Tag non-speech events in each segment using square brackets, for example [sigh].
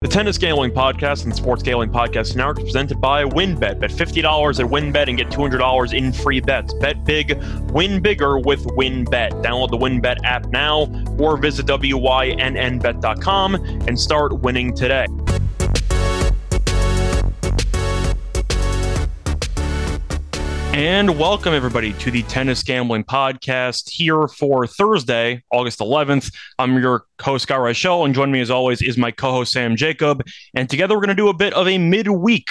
The Tennis Gambling Podcast and the Sports Gambling Podcast is presented by WynnBET. Bet $50 at WynnBET and get $200 in free bets. Bet big, win bigger with WynnBET. Download the WynnBET app now or visit WYNNBet.com and start winning today. And welcome, everybody, to the Tennis Gambling Podcast here for Thursday, August 11th. I'm your host, Scott Reichel, and joining me, as always, is my co host, Sam Jacob. And together, we're going to do a bit of a midweek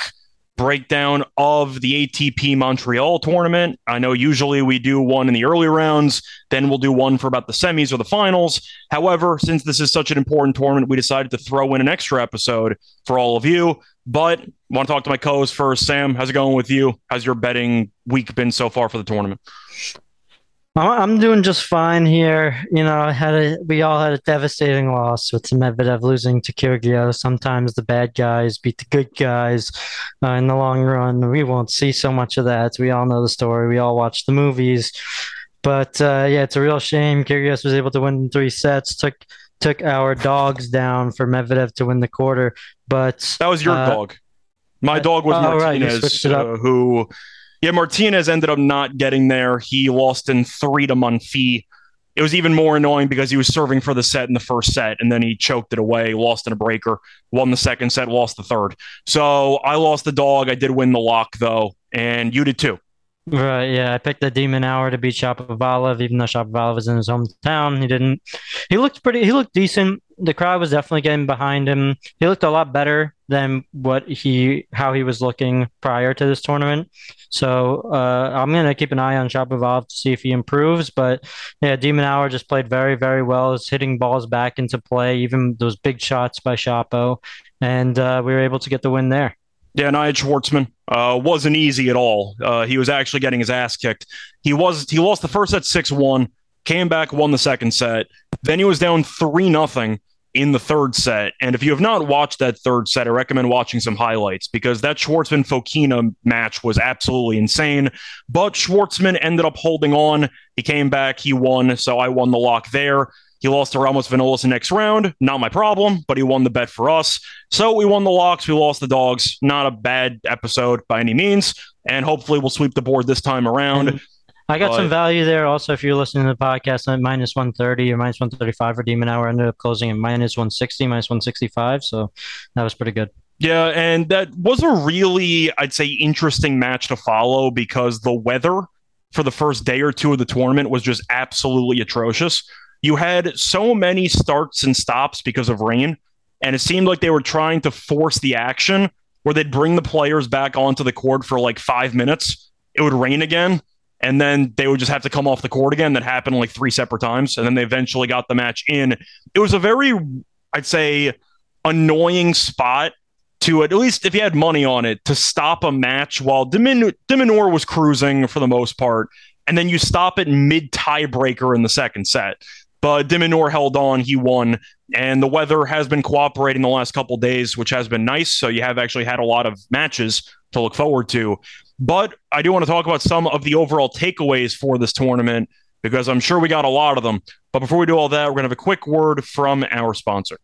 breakdown of the ATP Montreal tournament. I know usually we do one in the early rounds, then we'll do one for about the semis or the finals. However, since this is such an important tournament, we decided to throw in an extra episode for all of you. But want to talk to my co-host first. Sam, how's it going with you? How's your betting week been so far for the tournament? I'm doing just fine here. You know, I had a we all had a devastating loss with Medvedev losing to Kyrgios. Sometimes the bad guys beat the good guys uh, in the long run. We won't see so much of that. We all know the story. We all watch the movies. But uh, yeah, it's a real shame. Kyrgios was able to win in three sets. Took took our dogs down for Medvedev to win the quarter. But that was your uh, dog. My dog was oh, Martinez, right. uh, who, yeah, Martinez ended up not getting there. He lost in three to Monfils. It was even more annoying because he was serving for the set in the first set, and then he choked it away, lost in a breaker, won the second set, lost the third. So I lost the dog. I did win the lock though, and you did too. Right, yeah. I picked the De Minaur to beat Shapovalov, even though Shapovalov was in his hometown. He didn't. He looked pretty. He looked decent. The crowd was definitely getting behind him. He looked a lot better than what he how he was looking prior to this tournament. So uh, I'm gonna keep an eye on Shapovalov to see if he improves. But yeah, De Minaur just played very, very well. Is hitting balls back into play, even those big shots by Shapo, and uh, we were able to get the win there. Yeah, Nia Schwartzman uh, wasn't easy at all. Uh, he was actually getting his ass kicked. He was he lost the first set six one, came back, won the second set. Then he was down three nothing in the third set. And if you have not watched that third set, I recommend watching some highlights because that Schwartzman Fokina match was absolutely insane. But Schwartzman ended up holding on. He came back, he won. So I won the lock there. He lost to Ramos Vinolas the next round. Not my problem, but he won the bet for us. So we won the locks. We lost the dogs. Not a bad episode by any means. And hopefully we'll sweep the board this time around. And I got but, some value there. Also, if you're listening to the podcast at minus 130 or minus 135 for De Minaur, ended up closing at minus 160, minus 165. So that was pretty good. Yeah, and that was a really, I'd say, interesting match to follow because the weather for the first day or two of the tournament was just absolutely atrocious you had so many starts and stops because of rain, and it seemed like they were trying to force the action where they'd bring the players back onto the court for like five minutes. It would rain again, and then they would just have to come off the court again. That happened like three separate times, and then they eventually got the match in. It was a very, I'd say, annoying spot to at least if you had money on it to stop a match while de Minaur was cruising for the most part, and then you stop it mid tiebreaker in the second set. But De Minaur held on, he won, and the weather has been cooperating the last couple days, which has been nice. So you have actually had a lot of matches to look forward to. But I do want to talk about some of the overall takeaways for this tournament because I'm sure we got a lot of them. But before we do all that, we're going to have a quick word from our sponsor.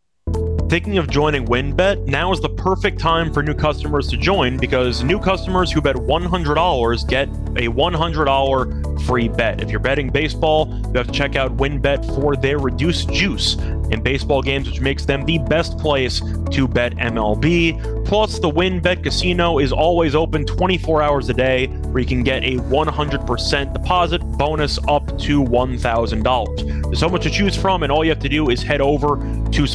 Thinking of joining WynnBET, Now is the perfect time for new customers to join because new customers who bet $100 get a $100 free bet. If you're betting baseball, you have to check out WynnBET for their reduced juice in baseball games, which makes them the best place to bet MLB. Plus, the WynnBET Casino is always open 24 hours a day, where you can get a 100% deposit bonus up to $1,000. There's so much to choose from, and all you have to do is head over to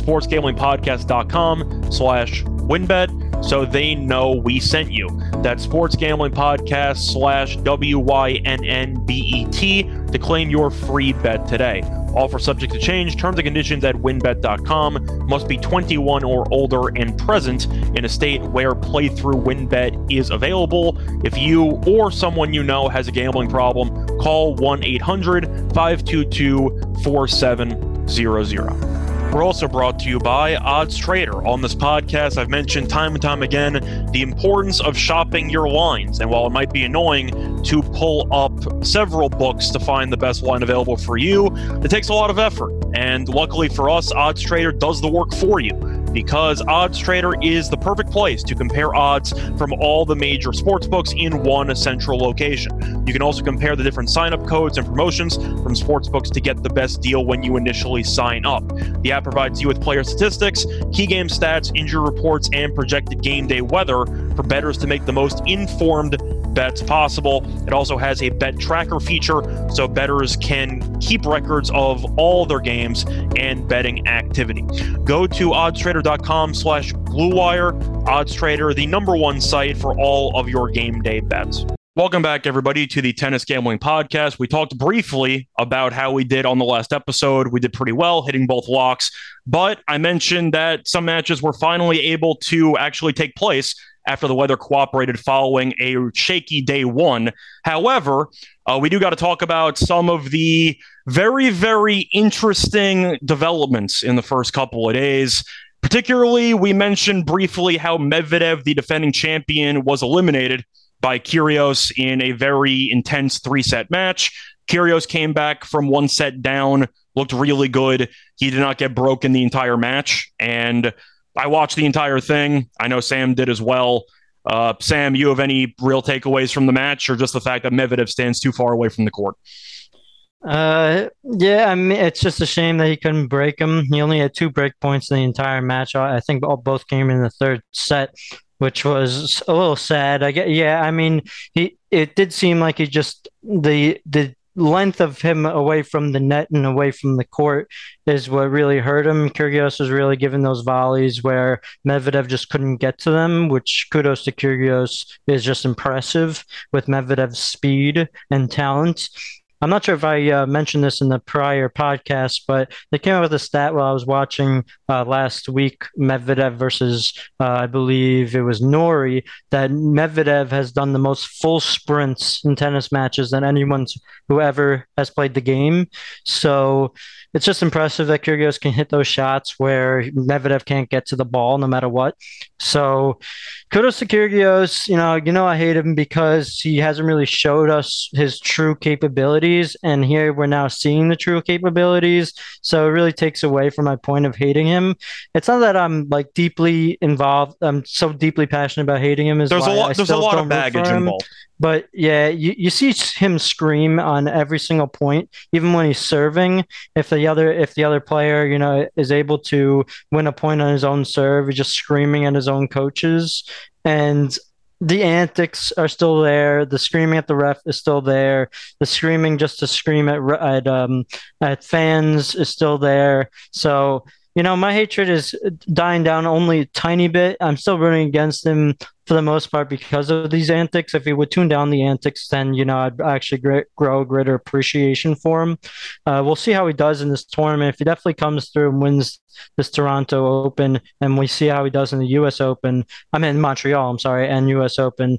sportsgamblingpodcast.com slash wynnbet so they know we sent you. That's Sports Gambling Podcast slash W Y N N B E T to claim your free bet today. Offer subject to change. Terms and conditions at wynnbet.com. Must be 21 or older and present in a state where playthrough wynnbet is available. If you or someone you know has a gambling problem, call 1 800 522 4700. We're also brought to you by Odds Trader. On this podcast, I've mentioned time and time again the importance of shopping your lines. And while it might be annoying to pull up several books to find the best line available for you, it takes a lot of effort. And luckily for us, Odds Trader does the work for you. Because Odds Trader is the perfect place to compare odds from all the major sports books in one central location. You can also compare the different sign up codes and promotions from sports books to get the best deal when you initially sign up. The app provides you with player statistics, key game stats, injury reports, and projected game day weather for bettors to make the most informed bets possible. It also has a bet tracker feature so bettors can keep records of all their games and betting activity. Go to oddstrader.com slash bluewire. OddsTrader, the number one site for all of your game day bets. Welcome back, everybody, to the Tennis Gambling Podcast. We talked briefly about how we did on the last episode. We did pretty well, hitting both locks, but I mentioned that some matches were finally able to actually take place after the weather cooperated following a shaky day one. However, uh, we do got to talk about some of the very, very interesting developments in the first couple of days. Particularly, we mentioned briefly how Medvedev, the defending champion, was eliminated by Kyrgios in a very intense three set match. Kyrgios came back from one set down, looked really good. He did not get broken the entire match. And I watched the entire thing. I know Sam did as well. Uh, Sam, you have any real takeaways from the match, or just the fact that Medvedev stands too far away from the court? Uh, yeah, I mean, it's just a shame that he couldn't break him. He only had two break points in the entire match. I think all, both came in the third set, which was a little sad. I get, yeah, I mean, he it did seem like he just the the length of him away from the net and away from the court is what really hurt him. Kyrgios was really giving those volleys where Medvedev just couldn't get to them, which kudos to Kyrgios is just impressive with Medvedev's speed and talent. I'm not sure if I uh, mentioned this in the prior podcast, but they came up with a stat while I was watching uh, last week Medvedev versus, uh, I believe it was Norrie, that Medvedev has done the most full sprints in tennis matches than anyone who ever has played the game. So it's just impressive that Kyrgios can hit those shots where Medvedev can't get to the ball no matter what. So kudos to Kyrgios. You know, you know I hate him because he hasn't really showed us his true capabilities, and here we're now seeing the true capabilities. So it really takes away from my point of hating him. It's not that I'm like deeply involved. I'm so deeply passionate about hating him. Is there's a lot. There's a lot of baggage involved. But yeah, you, you see him scream on every single point, even when he's serving. If the other if the other player, you know, is able to win a point on his own serve, he's just screaming at his own coaches. And the antics are still there. The screaming at the ref is still there. The screaming just to scream at at um at fans is still there. So you know, my hatred is dying down only a tiny bit. I'm still rooting against him for the most part because of these antics. If he would tune down the antics, then you know I'd actually grow a greater appreciation for him. Uh, we'll see how he does in this tournament. If he definitely comes through and wins this Toronto Open, and we see how he does in the U.S. Open. I mean Montreal. I'm sorry, and U.S. Open.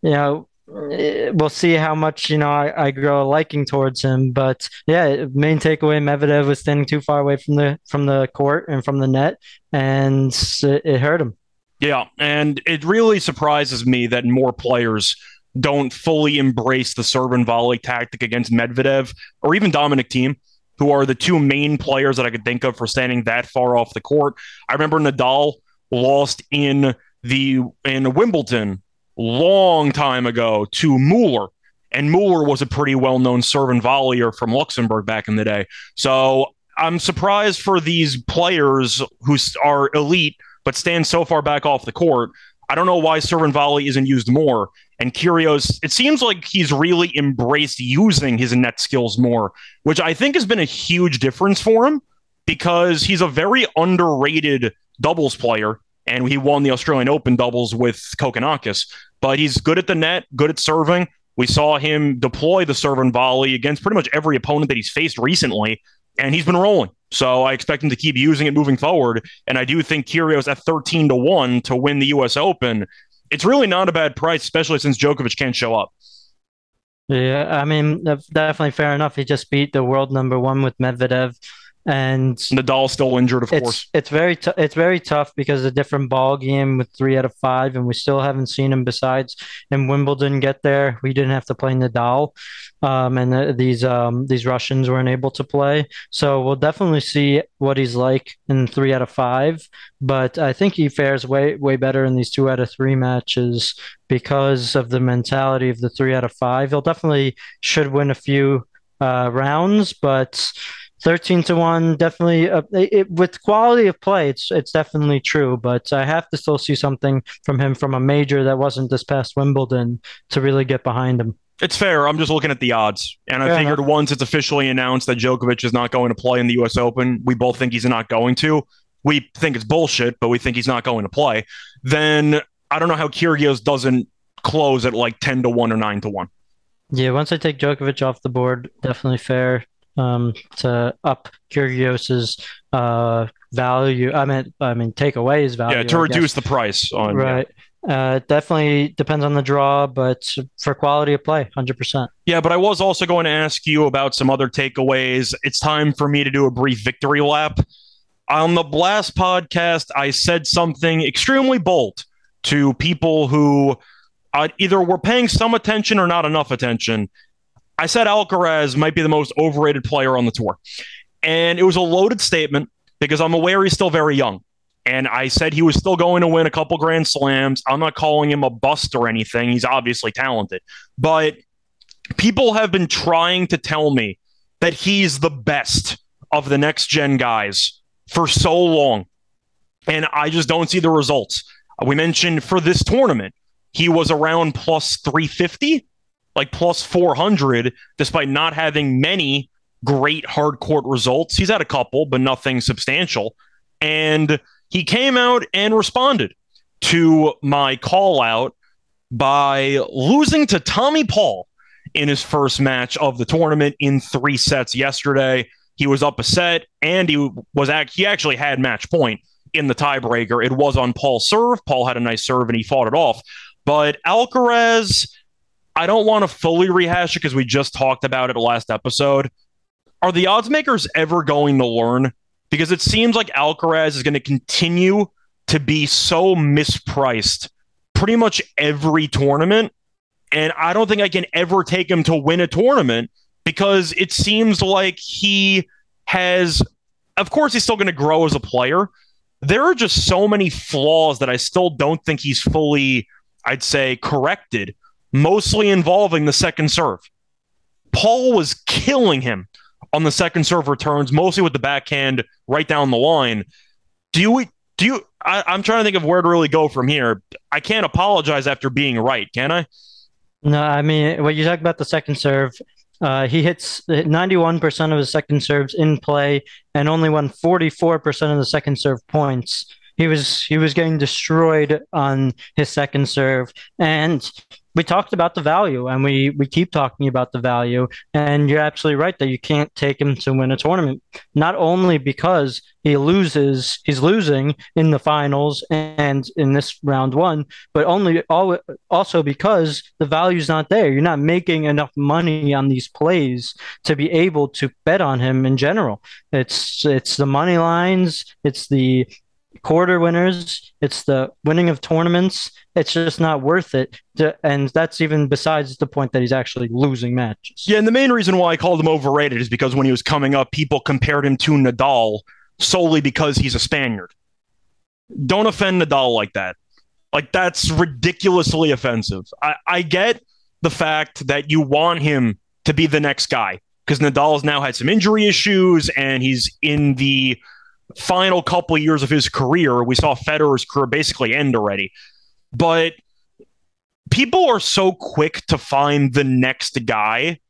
You know, Eh, we'll see how much you know I, I, grow a liking towards him. But yeah, main takeaway: Medvedev was standing too far away from the from the court and from the net, and it, it hurt him. Yeah, and it really surprises me that more players don't fully embrace the serve and volley tactic against Medvedev or even Dominic Thiem. who are the two main players that I could think of for standing that far off the court. I remember Nadal lost in the in Wimbledon long time ago to Mueller. And Mueller was a pretty well known serve and volleyer from Luxembourg back in the day. So I'm surprised for these players who are elite but stand so far back off the court. I don't know why serve and volley isn't used more. And Kyrgios, it seems like he's really embraced using his net skills more, which I think has been a huge difference for him because he's a very underrated doubles player and he won the Australian Open doubles with Kokkinakis. But he's good at the net, good at serving. We saw him deploy the serve and volley against pretty much every opponent that he's faced recently, and he's been rolling. So I expect him to keep using it moving forward. And I do think Kyrgios at 13 to 1 to win the US Open, it's really not a bad price, especially since Djokovic can't show up. Yeah, I mean, definitely fair enough. He just beat the world number one with Medvedev and Nadal still injured, of it's, course. It's very t- it's very tough because a different ball game with three out of five, and we still haven't seen him. Besides, in Wimbledon, get there, we didn't have to play Nadal, um, and the, these um, these Russians weren't able to play. So we'll definitely see what he's like in three out of five. But I think he fares way way better in these two out of three matches because of the mentality of the three out of five. He'll definitely should win a few uh, rounds, but 13 to 1 definitely uh, it, with quality of play it's it's definitely true but i have to still see something from him from a major that wasn't this past wimbledon to really get behind him it's fair. I'm just looking at the odds. And I figured enough. once it's officially announced that Djokovic is not going to play in the US Open, we both think he's not going to. We think it's bullshit, but we think he's not going to play. Then I don't know how Kyrgios doesn't close at like 10 to 1 or 9 to 1. Yeah, once I take Djokovic off the board, definitely fair um, to up Kyrgios's uh, value. I mean, I mean, take away his value. Yeah, to I reduce guess. the price on right. Yeah. Uh, definitely depends on the draw, but for quality of play, hundred percent. Yeah, but I was also going to ask you about some other takeaways. It's time for me to do a brief victory lap. On the Blast podcast, I said something extremely bold to people who uh, either were paying some attention or not enough attention. I said Alcaraz might be the most overrated player on the tour. And it was a loaded statement because I'm aware he's still very young. And I said he was still going to win a couple Grand Slams. I'm not calling him a bust or anything. He's obviously talented. But people have been trying to tell me that he's the best of the next gen guys for so long. And I just don't see the results. We mentioned for this tournament, he was around plus 350 like plus 400, despite not having many great hard court results. He's had a couple, but nothing substantial. And he came out and responded to my call out by losing to Tommy Paul in his first match of the tournament in three sets yesterday. He was up a set and he was act- he actually had match point in the tiebreaker. It was on Paul's serve. Paul had a nice serve and he fought it off. But Alcaraz I don't want to fully rehash it because we just talked about it last episode. Are the odds makers ever going to learn? Because it seems like Alcaraz is going to continue to be so mispriced pretty much every tournament. And I don't think I can ever take him to win a tournament because it seems like he has, of course, he's still going to grow as a player. There are just so many flaws that I still don't think he's fully, I'd say, corrected mostly involving the second serve. Paul was killing him on the second serve returns, mostly with the backhand right down the line. Do you do you I, I'm trying to think of where to really go from here. I can't apologize after being right, can I? No, I mean when you talk about the second serve, uh, he hits 91% of his second serves in play and only won 44% of the second serve points. He was he was getting destroyed on his second serve, and we talked about the value and we we keep talking about the value and you're absolutely right that you can't take him to win a tournament not only because he loses he's losing in the finals and in this round one but only also because the value's not there. You're not making enough money on these plays to be able to bet on him in general. It's it's the money lines it's the quarter winners, it's the winning of tournaments. It's just not worth it. To, and that's even besides the point that he's actually losing matches. Yeah, and the main reason why I called him overrated is because when he was coming up, people compared him to Nadal solely because he's a Spaniard. Don't offend Nadal like that. Like, that's ridiculously offensive. I, I get the fact that you want him to be the next guy because Nadal's now had some injury issues and he's in the final couple of years of his career. We saw Federer's career basically end already. But people are so quick to find the next guy.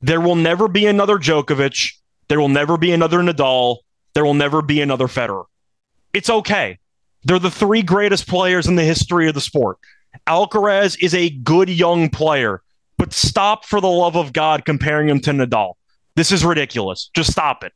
There will never be another Djokovic. There will never be another Nadal. There will never be another Federer. It's okay. They're the three greatest players in the history of the sport. Alcaraz is a good young player, but stop for the love of God comparing him to Nadal. This is ridiculous. Just stop it.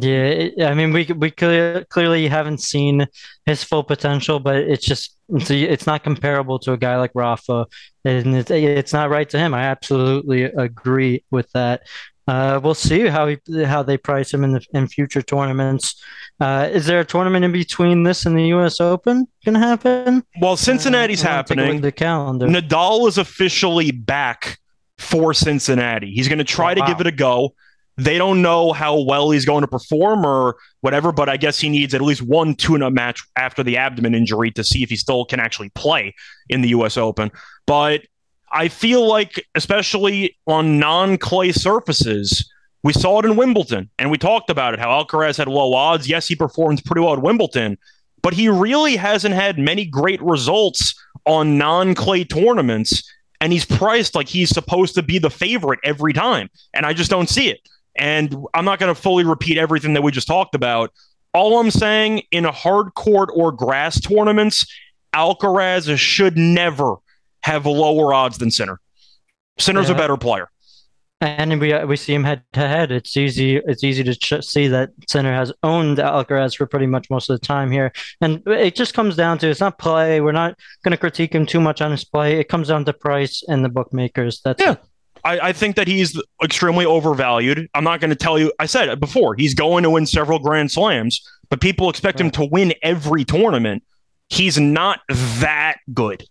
Yeah, I mean, we we clear, clearly haven't seen his full potential, but it's just it's, it's not comparable to a guy like Rafa, and it's, it's not right to him. I absolutely agree with that. Uh, we'll see how he, how they price him in the in future tournaments. Uh, is there a tournament in between this and the U.S. Open going to happen? Well, Cincinnati's Uh, I wanna take a look happening. The calendar. Nadal is officially back for Cincinnati. He's going to try Oh, to wow. give it a go. They don't know how well he's going to perform or whatever, but I guess he needs at least one tune-up match after the abdomen injury to see if he still can actually play in the U.S. Open. But I feel like, especially on non-clay surfaces, we saw it in Wimbledon, and we talked about it. How Alcaraz had low odds. Yes, he performed pretty well at Wimbledon, but he really hasn't had many great results on non-clay tournaments and he's priced like he's supposed to be the favorite every time and i just don't see it and i'm not going to fully repeat everything that we just talked about all i'm saying in a hard court or grass tournaments alcaraz should never have lower odds than sinner sinner's a better player And we uh, we see him head to head. It's easy. It's easy to ch- see that Sinner has owned Alcaraz for pretty much most of the time here, and it just comes down to it's not play. We're not going to critique him too much on his play. It comes down to price and the bookmakers. That's Yeah. it. I, I think that he's extremely overvalued. I'm not going to tell you. I said it before. He's going to win several Grand Slams, but people expect him to win every tournament. He's not that good.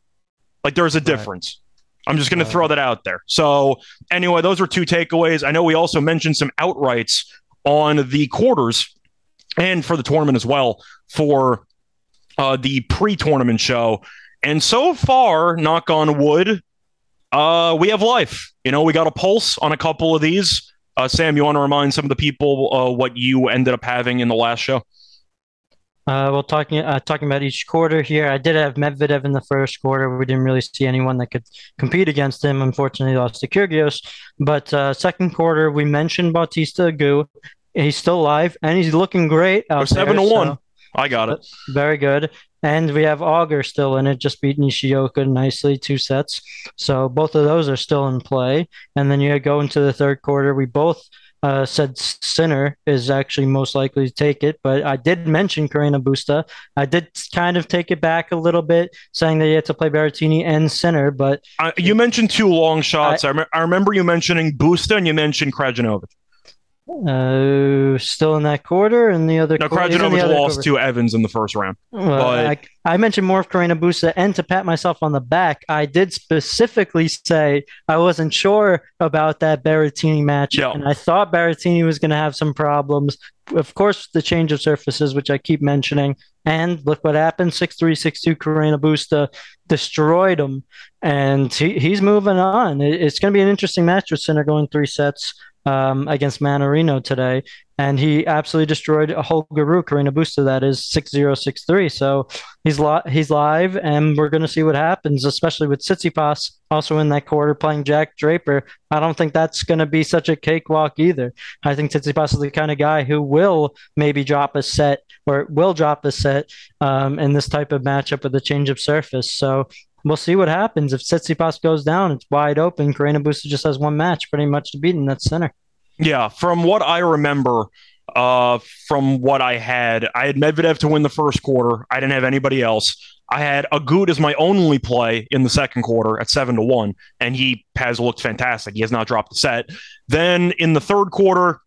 Like there's a Right. difference. I'm just going to Right. throw that out there. So anyway, those were two takeaways. I know we also mentioned some outrights on the quarters and for the tournament as well for uh, the pre-tournament show. And so far, knock on wood, uh, we have life. You know, we got a pulse on a couple of these. Uh, Sam, you want to remind some of the people uh, what you ended up having in the last show? Uh, well, talking uh, talking about each quarter here, I did have Medvedev in the first quarter. We didn't really see anyone that could compete against him. Unfortunately, lost to Kyrgios. But uh, second quarter, we mentioned Bautista Agut. He's still alive and he's looking great out seven there, to so- one. I got it. Very good. And we have Auger still in it, just beat Nishioka nicely, two sets. So both of those are still in play. And then you go into the third quarter. We both uh, said Sinner is actually most likely to take it, but I did mention Carreño Busta. I did kind of take it back a little bit, saying that you had to play Berrettini and Sinner, but I, you mentioned two long shots. I, rem- I remember you mentioning Busta and you mentioned Krajinovic. Uh, still in that quarter. And the other Now, quarter, he's in the Krajinovic lost quarter. to Evans in the first round. Well, But- I, I mentioned more of Carreño Busta, and to pat myself on the back, I did specifically say I wasn't sure about that Berrettini match, Yeah. and I thought Berrettini was going to have some problems. Of course, the change of surfaces, which I keep mentioning, and look what happened: six three, six two. Carreño Busta destroyed him, and he, he's moving on. It- it's going to be an interesting match with Sinner going three sets um, against Mannarino today and he absolutely destroyed a whole guru, Carreño Busta, that is 6063. So he's li- he's live, and we're going to see what happens, especially with Tsitsipas also in that quarter playing Jack Draper. I don't think that's going to be such a cakewalk either. I think Tsitsipas is the kind of guy who will maybe drop a set or will drop a set um, in this type of matchup with a change of surface. So we'll see what happens. If Tsitsipas goes down, it's wide open. Carreño Busta just has one match pretty much to beat in that center. Yeah, from what I remember, uh, from what I had, I had Medvedev to win the first quarter. I didn't have anybody else. I had Agut as my only play in the second quarter at seven to one, and he has looked fantastic. He has not dropped the set. Then in the third quarter,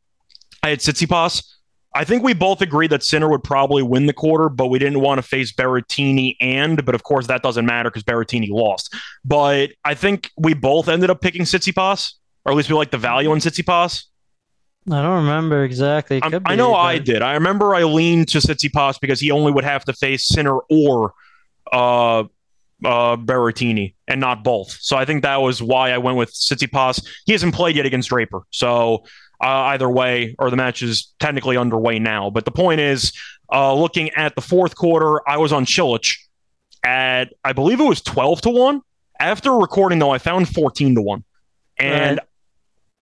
I had Tsitsipas. I think we both agreed that Sinner would probably win the quarter, but we didn't want to face Berrettini and, but of course that doesn't matter because Berrettini lost. But I think we both ended up picking Tsitsipas, or at least we like the value on Tsitsipas. I don't remember exactly. I'm- I know but- I did. I remember I leaned to Tsitsipas because he only would have to face Sinner or uh, uh, Berrettini and not both. So I think that was why I went with Tsitsipas. He hasn't played yet against Draper. So uh, either way, or the match is technically underway now. But the point is, uh, looking at the fourth quarter, I was on Cilic at, I believe it was 12 to 1. After recording, though, I found 14 to 1. And Right.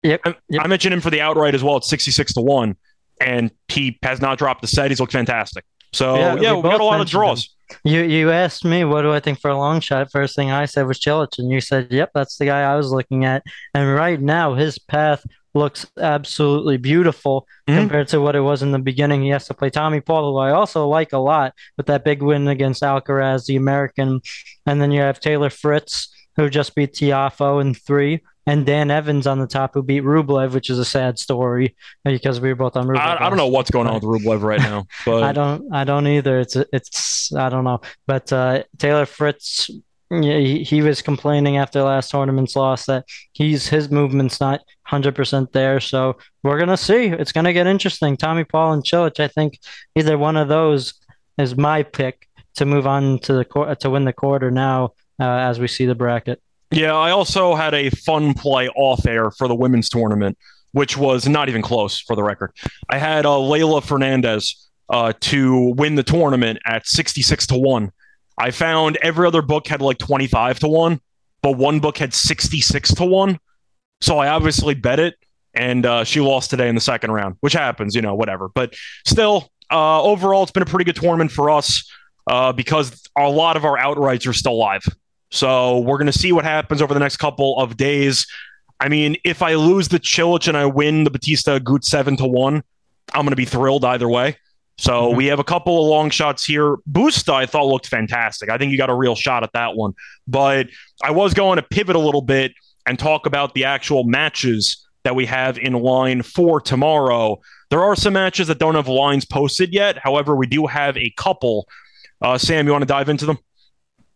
Yep, I, yep. I mentioned him for the outright as well at 66 to 1. And he has not dropped the set. He's looked fantastic. So, Yeah, yeah, we we, got a lot of draws. You you asked me what do I think for a long shot. First thing I said was Cilic, and you said, "Yep, that's the guy I was looking at." And right now, his path looks absolutely beautiful Mhm. compared to what it was in the beginning. He has to play Tommy Paul, who I also like a lot, with that big win against Alcaraz, the American, and then you have Taylor Fritz, who just beat Tiafoe in three, and Dan Evans on the top who beat Rublev, which is a sad story because we were both on Rublev. I, I don't know what's going on with Rublev right now, [laughs] but I don't I don't either. It's it's I don't know. But uh, Taylor Fritz he, he was complaining after last tournament's loss that he's his movement's not 100% there. So we're going to see. It's going to get interesting. Tommy Paul and Cilic, I think either one of those is my pick to move on to the court to win the quarter now uh, as we see the bracket. Yeah, I also had a fun play off air for the women's tournament, which was not even close for the record. I had uh, Leylah Fernandez uh, to win the tournament at 66 to 1 I found every other book had like 25 to 1, but one book had 66 to 1. So I obviously bet it, and uh, she lost today in the second round, which happens, you know, whatever. But still, uh, overall, it's been a pretty good tournament for us uh, because a lot of our outrights are still live. So we're going to see what happens over the next couple of days. I mean, if I lose the Cilic and I win the Bautista Agut 7 to 1, I'm going to be thrilled either way. So mm-hmm. we have a couple of long shots here. Busta, I thought looked fantastic. I think you got a real shot at that one. But I was going to pivot a little bit and talk about the actual matches that we have in line for tomorrow. There are some matches that don't have lines posted yet. However, we do have a couple. Uh, Sam, you want to dive into them?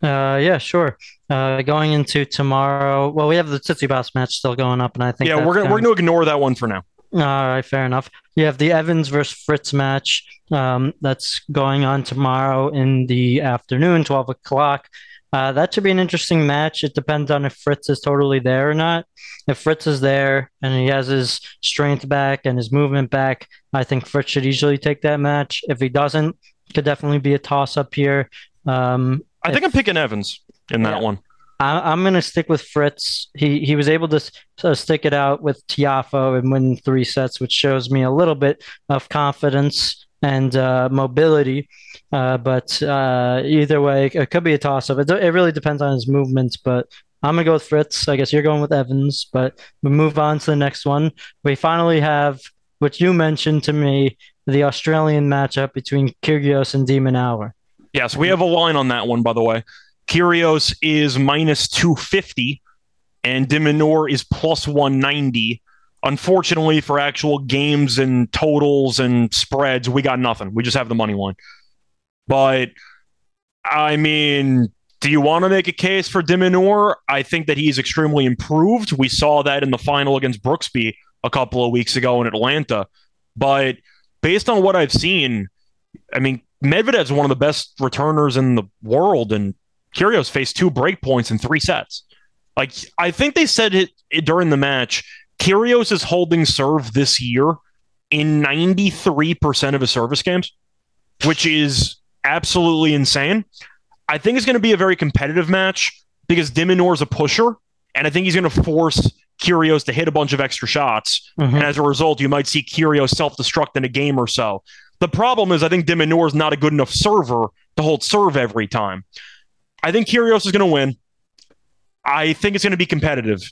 Uh, yeah, sure. Uh, going into tomorrow, well, we have the Tsitsipas match still going up, and I think yeah, we're gonna, we're going to ignore that one for now. All right, fair enough. You have the Evans versus Fritz match um, that's going on tomorrow in the afternoon, 12 o'clock. Uh, that should be an interesting match. It depends on if Fritz is totally there or not. If Fritz is there and he has his strength back and his movement back, I think Fritz should easily take that match. If he doesn't, could definitely be a toss up here. Um, I think I'm picking Evans in that yeah. one. I, am going to stick with Fritz. He he was able to uh, stick it out with Tiafoe and win three sets, which shows me a little bit of confidence and uh, mobility. Uh, but uh, either way, it could be a toss up. It, it really depends on his movements, but I'm going to go with Fritz. I guess you're going with Evans, but we move on to the next one. We finally have what you mentioned to me the Australian matchup between Kyrgios and de Yes, we have a line on that one, by the way. Kyrgios is minus 250 and de Minaur is plus 190. Unfortunately, for actual games and totals and spreads, we got nothing. We just have the money line. But I mean, do you want to make a case for de Minaur? I think that he's extremely improved. We saw that in the final against Brooksby a couple of weeks ago in Atlanta. But based on what I've seen, I mean, Medvedev's one of the best returners in the world, and Kyrgios faced two break points in three sets. Like I think they said it, it during the match. Kyrgios is holding serve this year in 93% of his service games, which is absolutely insane. I think it's going to be a very competitive match because de Minaur is a pusher, and I think he's going to force Kyrgios to hit a bunch of extra shots. Mm-hmm. And as a result, you might see Kyrgios self destruct in a game or so. The problem is, I think de Minaur is not a good enough server to hold serve every time. I think Kyrgios is going to win. I think it's going to be competitive,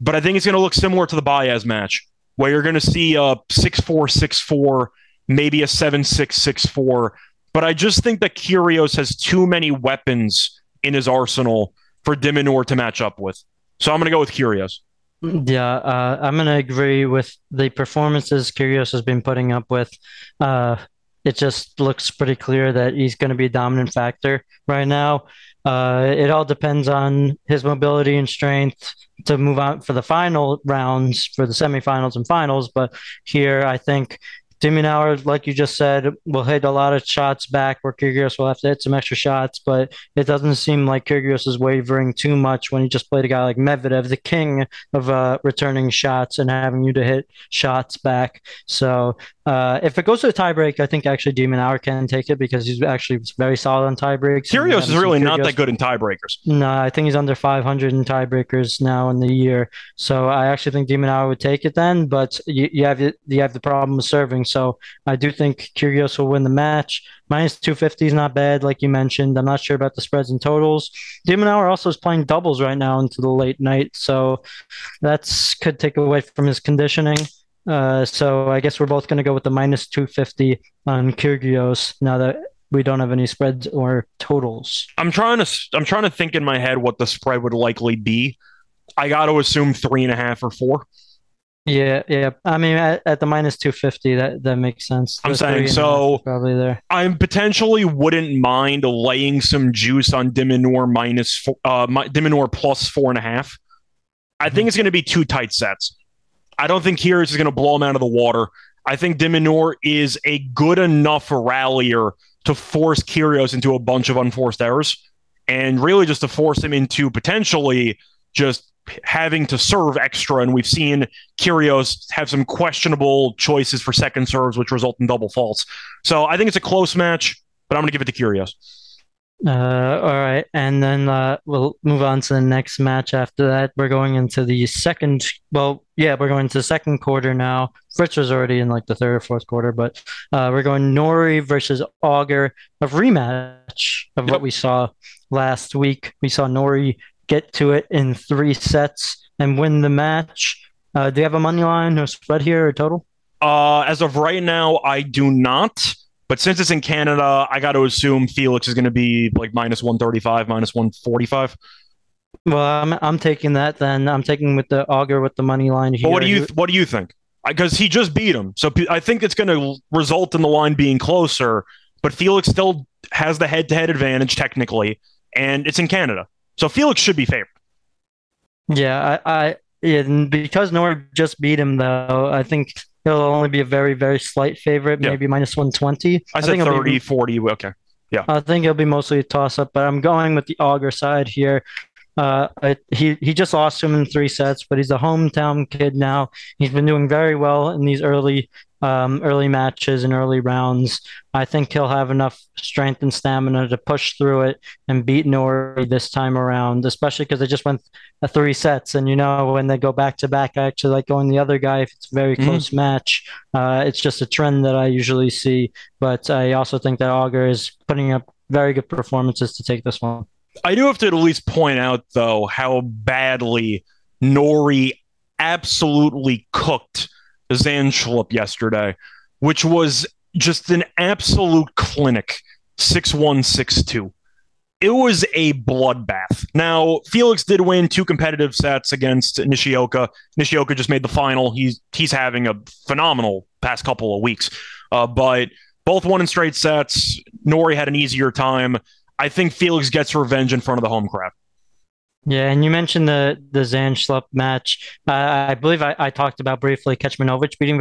but I think it's going to look similar to the Baez match, where you're going to see a 6 4 6 4, maybe a 7 6 6 4. But I just think that Kyrgios has too many weapons in his arsenal for de Minaur to match up with. So I'm going to go with Kyrgios. Yeah, uh, I'm to agree with the performances Kyrgios has been putting up with. Uh, it just looks pretty clear that he's going to be a dominant factor right now. Uh, it all depends on his mobility and strength to move on for the final rounds, for the semifinals and finals. But here, I think de Minaur, like you just said, will hit a lot of shots back where Kyrgios will have to hit some extra shots, but it doesn't seem like Kyrgios is wavering too much when he just played a guy like Medvedev, the king of uh, returning shots and having you to hit shots back. So uh, if it goes to a tiebreak, I think actually de Minaur can take it because he's actually very solid on tiebreaks. Kyrgios is really not that good in tiebreakers. No, I think he's under 500 in tiebreakers now in the year. So I actually think de Minaur would take it then, but you, you have you have the problem of serving. So I do think Kyrgios will win the match. Minus 250 is not bad, like you mentioned. I'm not sure about the spreads and totals. de Minaur also is playing doubles right now into the late night, so that's could take away from his conditioning. Uh, so I guess we're both going to go with the minus 250 on Kyrgios now that we don't have any spreads or totals. I'm trying to I'm trying to think in my head what the spread would likely be. I got to assume three and a half or four. Yeah, yeah. I mean, at, at the minus two fifty, that that makes sense. I'm saying so. Probably there. I potentially wouldn't mind laying some juice on de Minaur minus uh de Minaur plus four and a half. I think it's going to be two tight sets. I don't think Kyrgios is going to blow him out of the water. I think de Minaur is a good enough rallier to force Kyrgios into a bunch of unforced errors, and really just to force him into potentially just having to serve extra, and we've seen Kyrgios have some questionable choices for second serves, which result in double faults. So I think it's a close match, but I'm going to give it to Kyrgios. Uh, all right, and then uh, we'll move on to the next match. After that, we're going into the second. Well, yeah, we're going to the second quarter now. Fritz was already in like the third or fourth quarter, but uh, we're going Norrie versus Auger, a rematch of yep. what we saw last week. We saw Norrie get to it in three sets and win the match. Uh, do you have a money line or spread here or total? Uh, as of right now, I do not. But since it's in Canada, I got to assume Felix is going to be like minus 135, minus 145. Well, I'm I'm taking that then. I'm taking with the Auger with the money line here. But what do you what do you think? Because he just beat him, so I think it's going to result in the line being closer. But Felix still has the head-to-head advantage technically, and it's in Canada. So Felix should be favored. Yeah, I, I yeah, because Norrie just beat him though, I think he'll only be a very, very slight favorite, yeah. maybe minus 120. I said I think 30, be, 40. Okay. Yeah. I think it'll be mostly a toss up, but I'm going with the Auger side here. Uh, he he just lost him in three sets, but he's a hometown kid now. He's been doing very well in these early um, early matches and early rounds. I think he'll have enough strength and stamina to push through it and beat Norrie this time around, especially because they just went a three sets. And you know, when they go back to back, I actually like going the other guy if it's a very mm-hmm. close match. Uh, it's just a trend that I usually see. But I also think that Auger is putting up very good performances to take this one. I do have to at least point out, though, how badly Norrie absolutely cooked Zandschulp yesterday, which was just an absolute clinic 6 1 6 2. It was a bloodbath. Now, Felix did win two competitive sets against Nishioka. Nishioka just made the final. He's he's having a phenomenal past couple of weeks. Uh, but both won in straight sets. Norrie had an easier time. I think Felix gets revenge in front of the home crowd. Yeah, and you mentioned the the Zandschulp match. Uh, I believe I, I talked about briefly Kecmanovic beating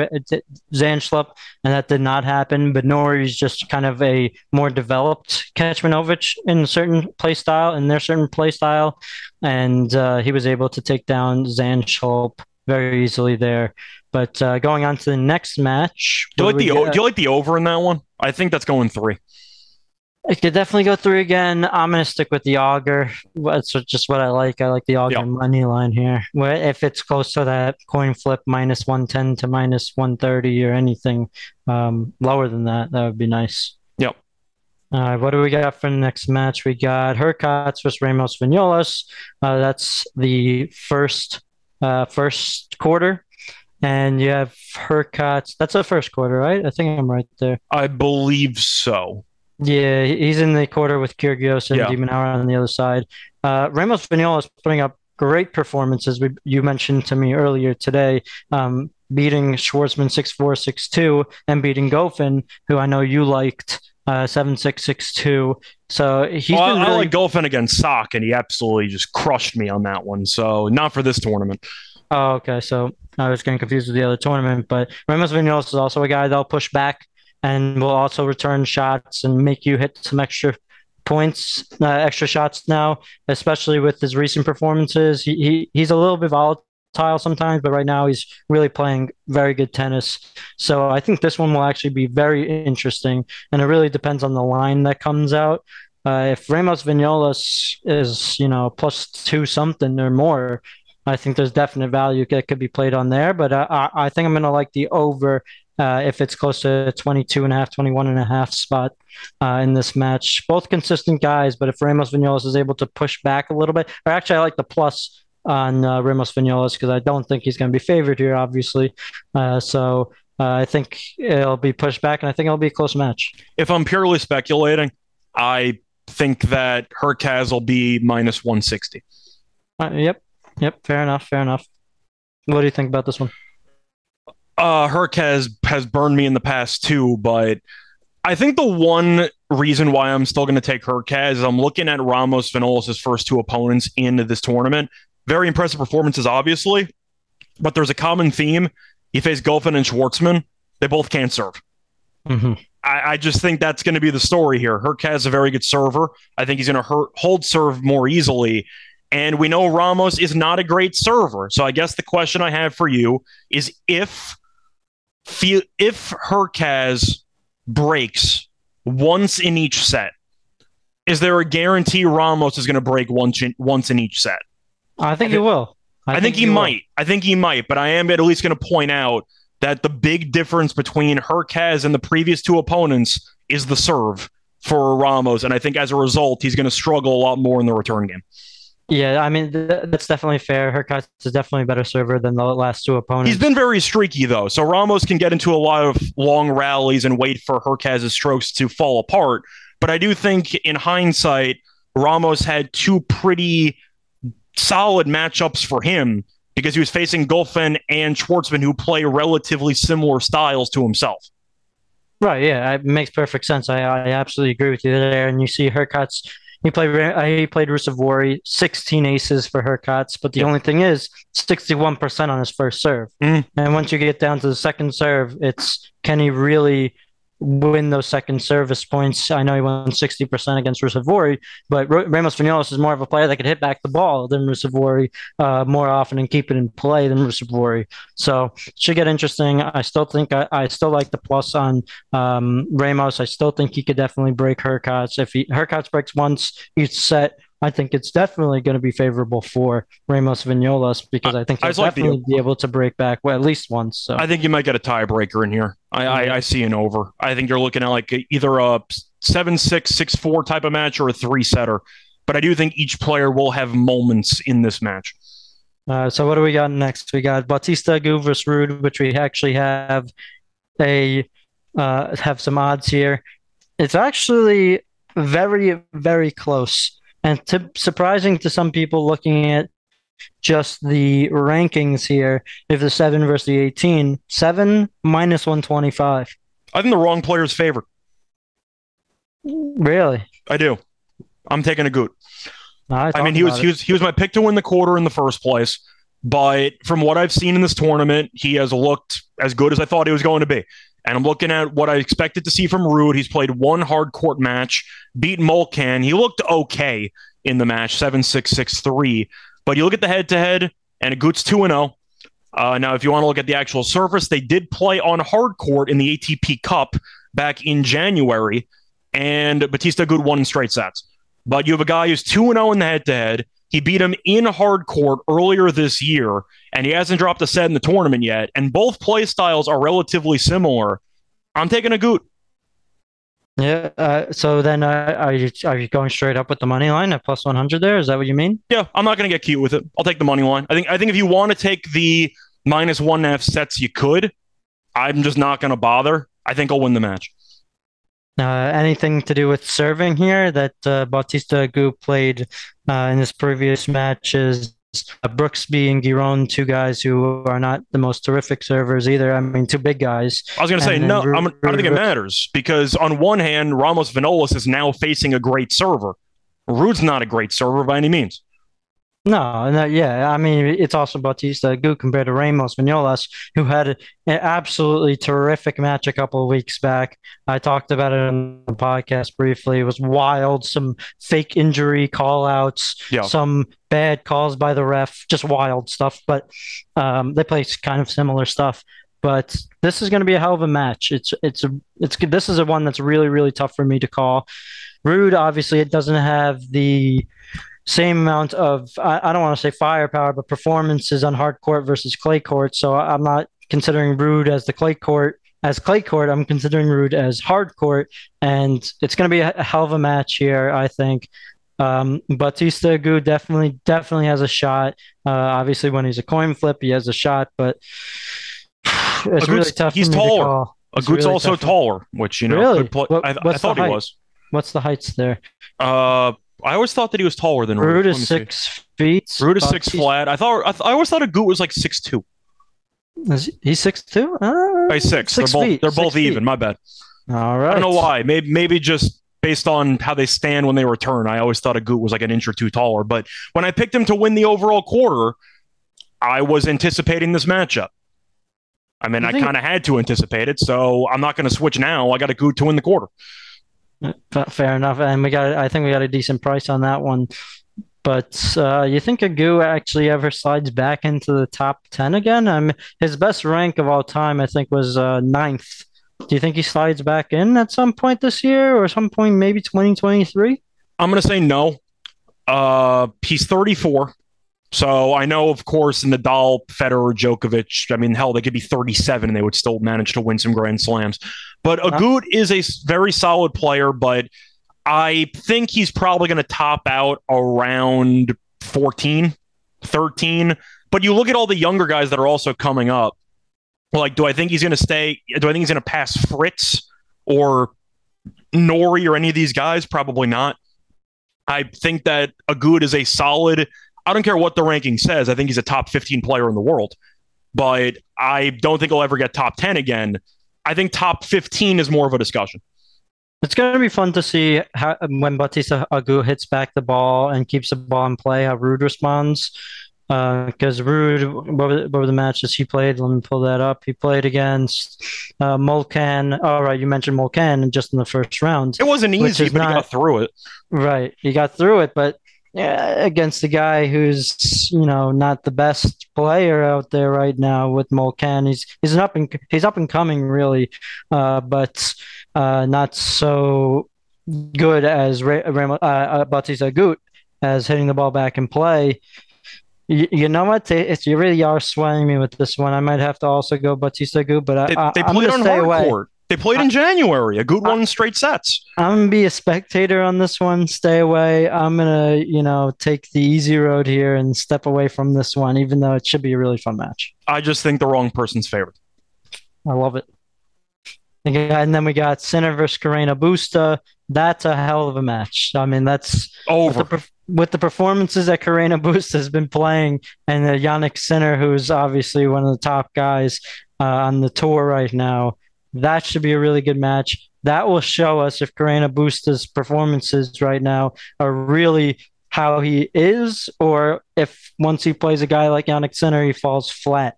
Zandschulp, and that did not happen. But Norrie is just kind of a more developed Kecmanovic in a certain play style, in their certain play style, and uh, he was able to take down Zandschulp very easily there. But uh, going on to the next match, do you like the do you like the over in that one? I think that's going three. It could definitely go through again. I'm gonna stick with the Auger. That's just what I like. I like the Auger yep. money line here. Where if it's close to that coin flip minus one ten to minus one thirty or anything um, lower than that, that would be nice. Yep. All right, what do we got for the next match? We got Hurkacz versus Ramos Vinolas. Uh, that's the first uh, first quarter. And you have Hurkacz. That's the first quarter, right? I think I'm right there. I believe so. Yeah, he's in the quarter with Kyrgios and yeah. de Minaur on the other side. Uh, Ramos Vinola is putting up great performances. We, you mentioned to me earlier today, um, beating Schwartzman 6 4 6 2 and beating Goffin, who I know you liked uh, 7 6 6 2. So he's well, really... I like Goffin against Sock, and he absolutely just crushed me on that one. So not for this tournament. Oh, okay. So I was getting confused with the other tournament, but Ramos Vinolas is also a guy that'll push back and will also return shots and make you hit some extra points, uh, extra shots now, especially with his recent performances. He, he he's a little bit volatile sometimes, but right now he's really playing very good tennis. So I think this one will actually be very interesting, and it really depends on the line that comes out. Uh, if Ramos Vinolas is you know plus two something or more, I think there's definite value that could be played on there. But uh, I, I think I'm going to like the over uh, if it's close to 22 and a half, 21 and a half spot uh, in this match. Both consistent guys, but if Ramos Vinolas is able to push back a little bit, or actually, I like the plus on uh, Ramos Vinolas because I don't think he's going to be favored here, obviously. Uh, so Uh, I think it'll be pushed back, and I think it'll be a close match. If I'm purely speculating, I think that Hurkacz will be minus 160. Uh, yep, yep, fair enough, fair enough. What do you think about this one? Uh, Hurkacz has burned me in the past too, but I think the one reason why I'm still going to take Hurkacz is I'm looking at Ramos Vinolas' first two opponents in this tournament. Very impressive performances, obviously, but there's a common theme. He faced Goffin and Schwartzman. They both can't serve. Mm-hmm. I, I, just think that's going to be the story here. Hurkacz is a very good server. I think he's going to hold serve more easily. And we know Ramos is not a great server. So I guess the question I have for you is if if Hurkacz breaks once in each set, is there a guarantee Ramos is going to break once in, once in each set? I think he will. I, I think, think, he, he might. I think he might, but I am at least going to point out that the big difference between Hurkacz and the previous two opponents is the serve for Ramos, and I think as a result, he's going to struggle a lot more in the return game. Yeah, I mean th- that's definitely fair. Hurkacz is definitely a better server than the last two opponents. He's been very streaky though, so Ramos can get into a lot of long rallies and wait for Hurkacz's strokes to fall apart. But I do think, in hindsight, Ramos had two pretty solid matchups for him because he was facing Goffin and Schwartzman, who play relatively similar styles to himself. Right. Yeah, it makes perfect sense. I, I absolutely agree with you there. And you see Hurkacz he played uh, he played Ruusuvuori, 16 aces for Hurkacz, but the only thing is 61% on his first serve. Mm. And once you get down to the second serve, it's can he really win those second service points. I know he won 60% against Ruusuvuori, but Ramos Vinolas is more of a player that could hit back the ball than Ruusuvuori uh, more often and keep it in play than Ruusuvuori. So it should get interesting. I still think I, I still like the plus on um, Ramos. I still think he could definitely break Hurkacz. If he Hurkacz breaks once each set, I think it's definitely going to be favorable for Ramos Vinolas because I, I think he'll I definitely like be able to break back well, at least once. So. I think you might get a tiebreaker in here. I, I, I, see an over. I think you're looking at like either a seven six six four type of match or a three setter. But I do think each player will have moments in this match. Uh, so what do we got next? We got Bautista Agut versus Ruud, which we actually have a uh, have some odds here. It's actually very very close and to, surprising to some people looking at just the rankings here, if the 7 versus the 18, 7 minus 125. I think the wrong player's favorite. Really? I do. I'm taking Agut. I, I mean, he was, he was he was my pick to win the quarter in the first place, but from what I've seen in this tournament, he has looked as good as I thought he was going to be. And I'm looking at what I expected to see from Ruud. He's played one hard court match, beat Molcan. He looked okay in the match, 7 6 6 3. But you look at the head to head, and Agut's 2 0. Uh, now, if you want to look at the actual surface, they did play on hard court in the ATP Cup back in January, and Bautista Agut won in straight sets. But you have a guy who's 2 0 in the head to head. He beat him in hard court earlier this year, and he hasn't dropped a set in the tournament yet. And both play styles are relatively similar. I'm taking Agut. Yeah. Uh, so then, uh, are you are you going straight up with the money line at plus one hundred? There is that what you mean? Yeah, I'm not going to get cute with it. I'll take the money line. I think I think if you want to take the minus one and a half sets, you could. I'm just not going to bother. I think I'll win the match. Uh, anything to do with serving here that uh, Bautista Agut played uh, in his previous matches? Uh, Brooksby and Giron, two guys who are not the most terrific servers either. I mean, two big guys. I was going to say, no, I don't think it matters because on one hand, Ramos Vinolas is now facing a great server. Ruud's not a great server by any means. No, no, yeah. I mean, it's also Bautista Agut compared to Ramos Vinolas, who had an absolutely terrific match a couple of weeks back. I talked about it on the podcast briefly. It was wild. Some fake injury call outs, yeah. some bad calls by the ref, just wild stuff. But um, they play kind of similar stuff. But this is going to be a hell of a match. It's it's a it's this is a one that's really really tough for me to call. Ruud obviously it doesn't have the same amount of I, I don't want to say firepower, but performances on hard court versus clay court. So I'm not considering Ruud as the clay court as clay court. I'm considering Ruud as hard court, and it's going to be a, a, hell of a match here. I think. Um, Bautista Agut definitely definitely has a shot. Uh, obviously, when he's a coin flip, he has a shot, but [sighs] It's really tough. He's taller. Agut's really also taller, which you know. Really? Play, what, I, I, thought he was. What's the heights there? Uh, I always thought that he was taller than Ruud. is six see. feet. Ruud is six flat. I thought I, th- I always thought a Agut was like six two. Is he, he's six two. Uh, By six. six they're both they're both feet. even. My bad. All right. I don't know why. Maybe maybe just based on how they stand when they return. I always thought a Agut was like an inch or two taller. But when I picked him to win the overall quarter, I was anticipating this matchup. I mean, I, I kind of had to anticipate it, so I'm not going to switch now. I got a Agut to win the quarter. Fair enough, and we got. I think we got a decent price on that one. But uh, you think Agut actually ever slides back into the top ten again? I mean, his best rank of all time, I think, was uh, ninth. Do you think he slides back in at some point this year, or some point maybe 2023? I'm going to say no. Uh, he's 34. So I know, of course, Nadal, Federer, Djokovic. I mean, hell, they could be 37 and they would still manage to win some Grand Slams. But Agut is a very solid player, but I think he's probably going to top out around 14, 13. But you look at all the younger guys that are also coming up. Like, do I think he's going to stay? Do I think he's going to pass Fritz or Norrie or any of these guys? Probably not. I think that Agut is a solid I don't care what the ranking says. I think he's a top 15 player in the world, but I don't think he'll ever get top 10 again. I think top 15 is more of a discussion. It's going to be fun to see how when Bautista Agut hits back the ball and keeps the ball in play, how Ruud responds. Because uh, Ruud, what were, what were, the matches he played? Let me pull that up. He played against uh, Molcan. All oh, right, you mentioned Molcan just in the first round. It wasn't easy, but not, he got through it. Right, he got through it, but against a guy who's you know not the best player out there right now with Molcan. He's he's an up and he's up and coming really, uh, but uh, not so good as Ray, uh, uh, Bautista Agut as hitting the ball back in play. You, you know what? If you really are swaying me with this one, I might have to also go Bautista Agut, but they, I, they played on hard away. court. They played in January. Agut one straight sets. I'm gonna be a spectator on this one. Stay away. I'm gonna, you know, take the easy road here and step away from this one, even though it should be a really fun match. I just think the wrong person's favored. I love it. And then we got Sinner versus Carreño Busta. That's a hell of a match. I mean, that's over. With the, with the performances that Carreño [laughs] Busta has been playing, and uh, Jannik Sinner, who's obviously one of the top guys uh, on the tour right now that should be a really good match. That will show us if Carreño Busta's performances right now are really how he is, or if once he plays a guy like Jannik Sinner, he falls flat.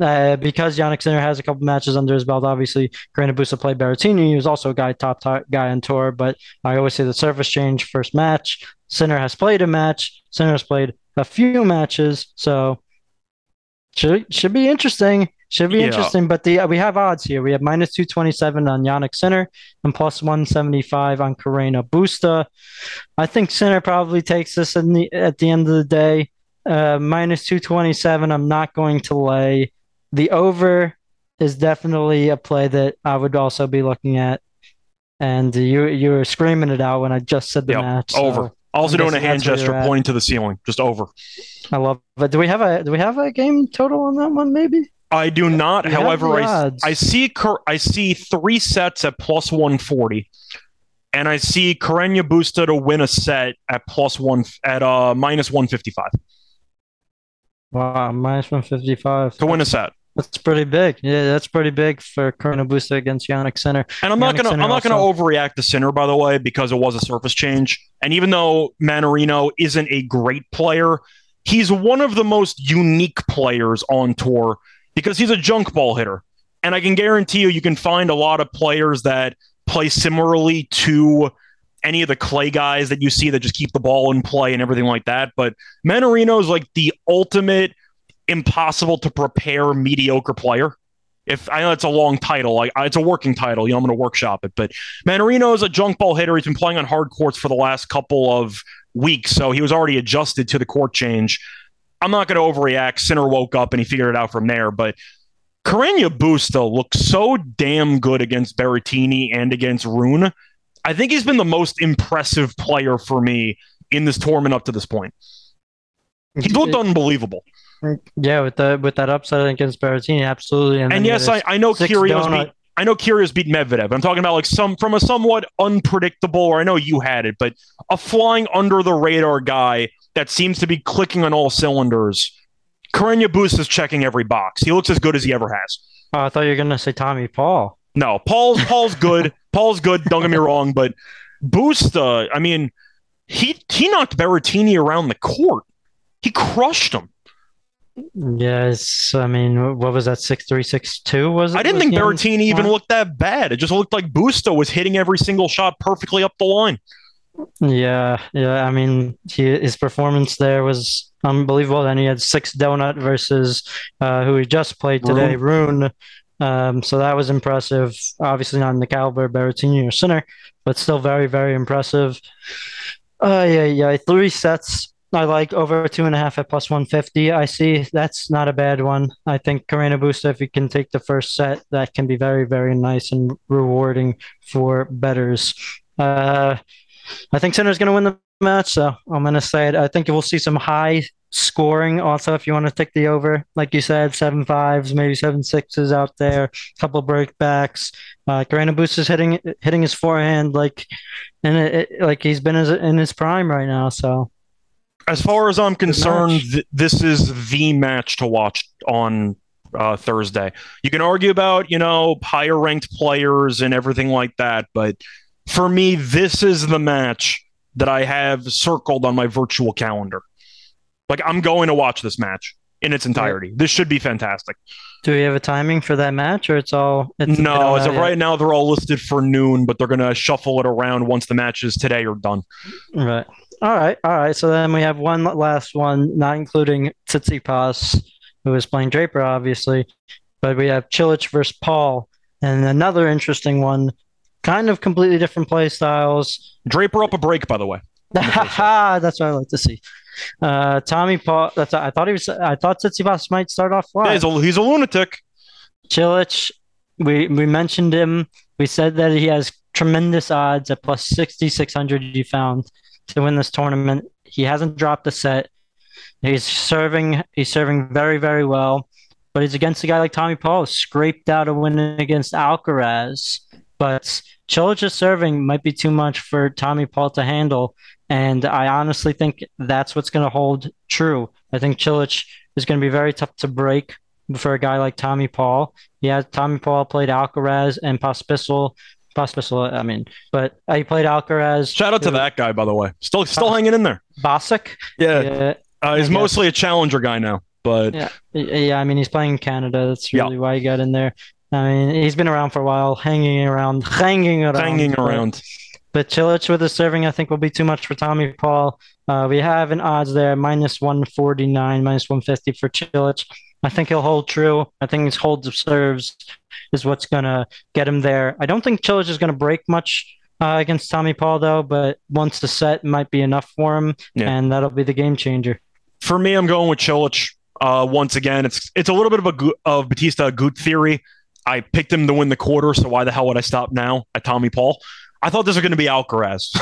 Uh, because Jannik Sinner has a couple matches under his belt, obviously Carreño Busta played Berrettini. He was also a guy top, top guy on tour, but I always say the surface change first match. Sinner has played a match. Sinner has played a few matches, so should should be interesting. Should be yeah. interesting, but the uh, we have odds here. We have minus two twenty seven on Jannik Sinner and plus one seventy five on Carreño Busta. I think Sinner probably takes this the, at the end of the day. Uh, minus two twenty seven. I'm not going to lay. The over is definitely a play that I would also be looking at. And you you were screaming it out when I just said the yep. match. Over. So also doing a hand gesture pointing to the ceiling. Just over. I love it. Do we have a do we have a game total on that one? Maybe. I do not. We However, I, I see I see three sets at plus 140, and I see Carreño Busta to win a set at plus one at uh minus 155. Wow, minus 155 to win a set. That's pretty big. Yeah, that's pretty big for Carreño Busta against Jannik Sinner. And I'm not gonna Sinner I'm not gonna overreact to Sinner by the way because it was a surface change. And even though Mannarino isn't a great player, he's one of the most unique players on tour because he's a junk ball hitter. And I can guarantee you, you can find a lot of players that play similarly to any of the clay guys that you see that just keep the ball in play and everything like that. But Mannarino is like the ultimate impossible to prepare mediocre player. If I know it's a long title, like it's a working title, you know, I'm going to workshop it. But Mannarino is a junk ball hitter. He's been playing on hard courts for the last couple of weeks, so he was already adjusted to the court change. I'm not going to overreact. Sinner woke up and he figured it out from there. But Carreño Busta looked so damn good against Berrettini and against Rune. I think he's been the most impressive player for me in this tournament up to this point. He looked unbelievable. Yeah, with the with that upset against Berrettini, absolutely. And, and yes, I, I know Kyrgios beat I know Kyrgios beat Medvedev. I'm talking about like some from a somewhat unpredictable, or I know you had it, but a flying under the radar guy that seems to be clicking on all cylinders. Carreño Busta is checking every box. He looks as good as he ever has. Oh, I thought you were gonna say Tommy Paul. No, Paul's Paul's good. [laughs] Paul's good. Don't get me wrong, but Busta, I mean, he he knocked Berrettini around the court. He crushed him. Yes, I mean, what was that? Six three six two was it? I didn't think Berrettini even looked that bad. It just looked like Busta was hitting every single shot perfectly up the line. Yeah, yeah. I mean, he, his performance there was unbelievable. And he had six donut versus uh, who he just played today, Rune. Um, so that was impressive. Obviously not in the caliber Berrettini or Sinner, but still very, very impressive. Uh, yeah, yeah. Three sets I like over two and a half at plus 150. I see that's not a bad one. I think Carreño Busta, if you can take the first set, that can be very, very nice and rewarding for betters. Uh, I think Sinner's going to win the match, so I'm going to say it. I think we'll see some high scoring also if you want to take the over like you said seven fives maybe seven sixes out there a couple breakbacks uh Busta is hitting hitting his forehand like and it, it, like he's been in his prime right now so as far as I'm concerned, th- this is the match to watch on uh, Thursday. You can argue about, you know, higher ranked players and everything like that, but for me, this is the match that I have circled on my virtual calendar. Like, I'm going to watch this match in its entirety. This should be fantastic. Do we have a timing for that match, or it's all? It's, no, as of right now, they're all listed for noon, but they're going to shuffle it around once the matches today are done. Right. All right, all right. So then we have one last one, not including Tsitsipas, who is playing Draper, obviously, but we have Cilic versus Paul, and another interesting one, kind of completely different play styles. Draper up a break, by the way. [laughs] that's what I like to see. Uh, Tommy Paul. That's I thought he was. I thought Tsitsipas might start off well. Yeah, he's, a, he's a lunatic. Cilic, we we mentioned him. We said that he has tremendous odds at plus sixty six hundred. You found to win this tournament. He hasn't dropped a set. He's serving. He's serving very, very well. But he's against a guy like Tommy Paul, scraped out a win against Alcaraz. But Cilic's serving might be too much for Tommy Paul to handle. And I honestly think that's what's going to hold true. I think Cilic is going to be very tough to break for a guy like Tommy Paul. Yeah, Tommy Paul played Alcaraz and Pospisil Pospisil, I mean, but he played Alcaraz. Shout out to that guy, by the way. Still, still hanging in there. Bosick. Yeah, yeah uh, he's mostly a challenger guy now, but yeah, yeah. I mean, he's playing Canada. That's really yeah. why he got in there. I mean, he's been around for a while, hanging around, hanging around, hanging around. But Cilic with the serving, I think, will be too much for Tommy Paul. Uh, we have an odds there, minus 149, minus 150 for Cilic. I think he'll hold true. I think his holds of serves is what's going to get him there. I don't think Cilic is going to break much uh, against Tommy Paul, though, but once the set might be enough for him, yeah. and that'll be the game changer. For me, I'm going with Cilic. Uh, once again, it's it's a little bit of a of Bautista Agut theory. I picked him to win the quarter, so why the hell would I stop now at Tommy Paul? I thought this was going to be Alcaraz,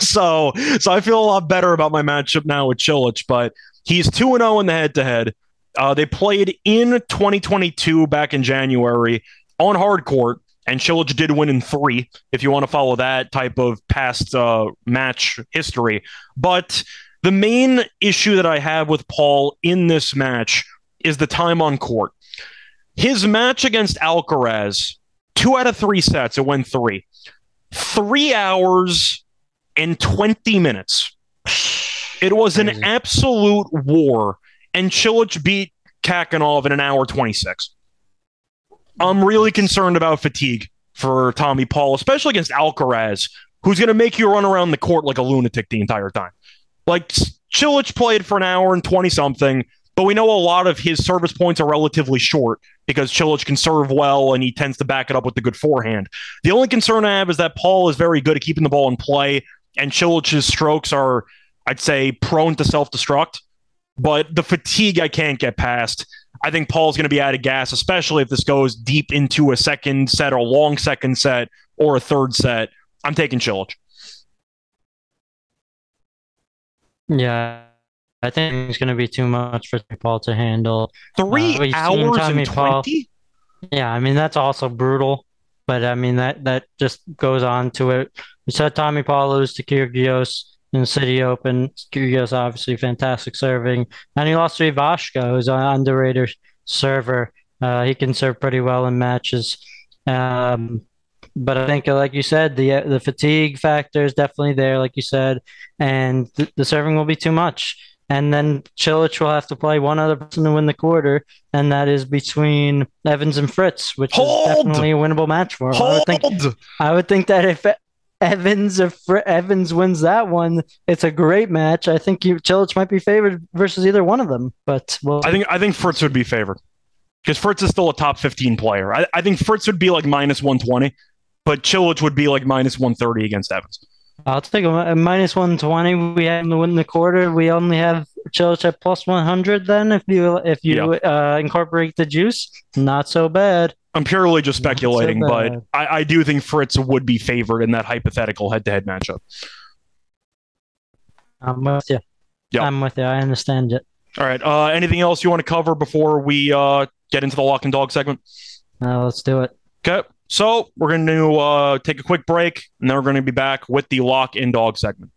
[laughs] so so I feel a lot better about my matchup now with Cilic. But he's two and zero oh in the head to head. They played in 2022 back in January on hard court, and Cilic did win in three, if you want to follow that type of past uh, match history. But the main issue that I have with Paul in this match is the time on court. His match against Alcaraz, two out of three sets, it went three. Three hours and 20 minutes. It was Crazy. an absolute war, and Cilic beat Khachanov in an hour 26. I'm really concerned about fatigue for Tommy Paul, especially against Alcaraz, who's going to make you run around the court like a lunatic the entire time. Like Cilic played for an hour and 20 something, but we know a lot of his service points are relatively short because Cilic can serve well and he tends to back it up with the good forehand. The only concern I have is that Paul is very good at keeping the ball in play, and Cilic's strokes are, I'd say, prone to self destruct. But the fatigue I can't get past. I think Paul's going to be out of gas, especially if this goes deep into a second set or a long second set or a third set. I'm taking Cilic. Yeah, I think it's going to be too much for Paul to handle. Three Uh, hours and 20? Yeah, I mean that's also brutal, but I mean that that just goes on to it. We saw Tommy Paul lose to Kyrgios in the City Open. Kyrgios obviously fantastic serving, and he lost to Ivashka, who's an underrated server. Uh, he can serve pretty well in matches. Um, but I think, like you said, the the fatigue factor is definitely there, like you said, and the, the serving will be too much. And then Cilic will have to play one other person to win the quarter, and that is between Evans and Fritz, which Hold! is definitely a winnable match for him. I would think Hold! I would think that if Evans if Fr- Evans wins that one, it's a great match. I think you Cilic might be favored versus either one of them. But well, I think I think Fritz would be favored because Fritz is still a top 15 player. I, I think Fritz would be like minus 120, but Cilic would be like minus 130 against Evans. I'll take a, a minus one twenty. We have to win the quarter. We only have Cilic at plus one hundred. Then if you if you uh, incorporate the juice, not so bad. I'm purely just Not so speculating, but. I, I do think Fritz would be favored in that hypothetical head-to-head matchup. I'm with you. Yeah. I'm with you. I understand it. All right. Uh, anything else you want to cover before we uh, get into the lock and dog segment? Now let's do it. Okay. So we're going to uh, take a quick break, and then we're going to be back with the lock in dog segment.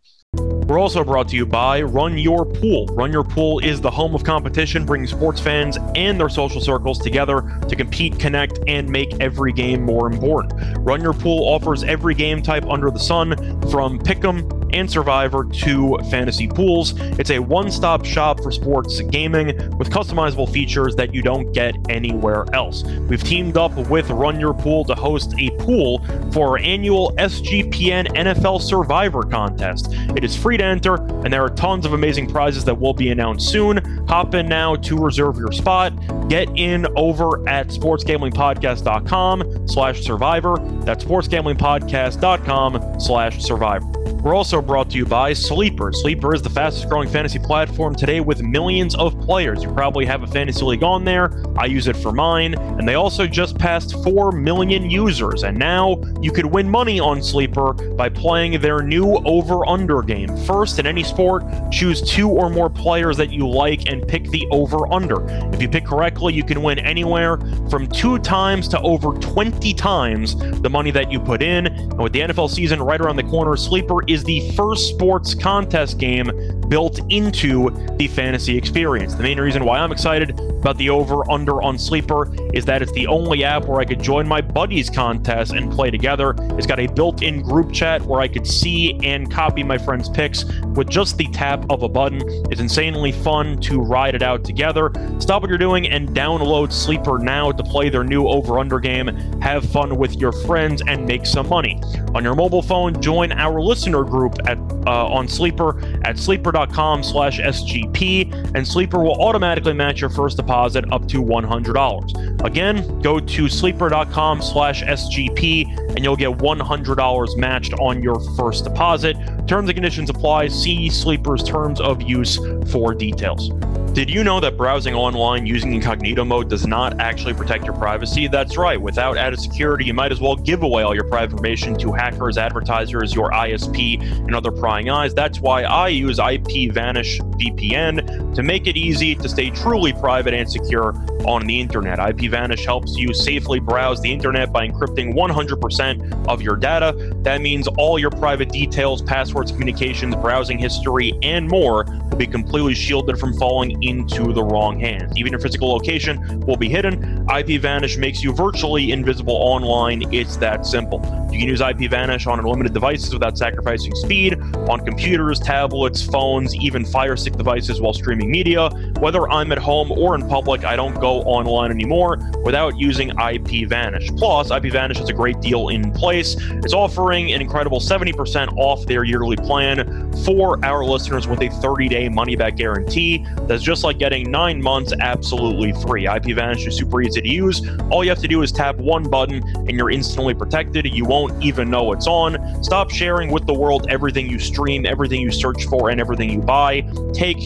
We're also brought to you by Run Your Pool. Run Your Pool is the home of competition, bringing sports fans and their social circles together to compete, connect, and make every game more important. Run Your Pool offers every game type under the sun, from Pick'em and Survivor to fantasy pools. It's a one-stop shop for sports gaming with customizable features that you don't get anywhere else. We've teamed up with Run Your Pool to host a pool for our annual SGPN NFL Survivor contest. It is free to enter, and there are tons of amazing prizes that will be announced soon. Hop in now to reserve your spot. Get in over at sportsgamblingpodcast.com slash survivor. That's sportsgamblingpodcast.com slash survivor. We're also brought to you by Sleeper. Sleeper is the fastest growing fantasy platform today with millions of players. You probably have a fantasy league on there. I use it for mine. And they also just passed 4 million users. And now you could win money on Sleeper by playing their new over under game. First, in any sport, choose two or more players that you like and pick the over under. If you pick correctly, you can win anywhere from two times to over 20 times the money that you put in. And with the NFL season right around the corner, Sleeper is the first sports contest game built into the fantasy experience. The main reason why I'm excited about the over under on Sleeper is that it's the only app where I could join my buddies contest and play together. It's got a built in group chat where I could see and copy my friends' picks with just the tap of a button. It's insanely fun to ride it out together. Stop what you're doing and download Sleeper now to play their new over under game. Have fun with your friends and make some money. On your mobile phone, join our listener group at uh, on Sleeper at sleeper.com slash SGP, and Sleeper will automatically match your first deposit up to $100. Again, go to sleeper.com slash SGP and you'll get $100 matched on your first deposit. Terms and conditions apply. See Sleeper's terms of use for details. Did you know that browsing online using incognito mode does not actually protect your privacy? That's right. Without added security, you might as well give away all your private information to hackers, advertisers, your ISP, and other prying eyes. That's why I use IPVanish VPN to make it easy to stay truly private and secure on the internet. IPVanish helps you safely browse the internet by encrypting 100% of your data. That means all your private details, passwords, communications, browsing history, and more will be completely shielded from falling into the wrong hands. Even your physical location will be hidden. IP Vanish makes you virtually invisible online. It's that simple. You can use IP Vanish on unlimited devices without sacrificing speed, on computers, tablets, phones, even Fire Stick devices while streaming media. Whether I'm at home or in public, I don't go online anymore without using IP Vanish. Plus, IP Vanish has a great deal in place. It's offering an incredible 70% off their yearly plan for our listeners with a 30 day money back guarantee. That's just like getting nine months absolutely free. IPVanish is super easy to use. All you have to do is tap one button and you're instantly protected. You won't even know it's on. Stop sharing with the world everything you stream, everything you search for, and everything you buy. Take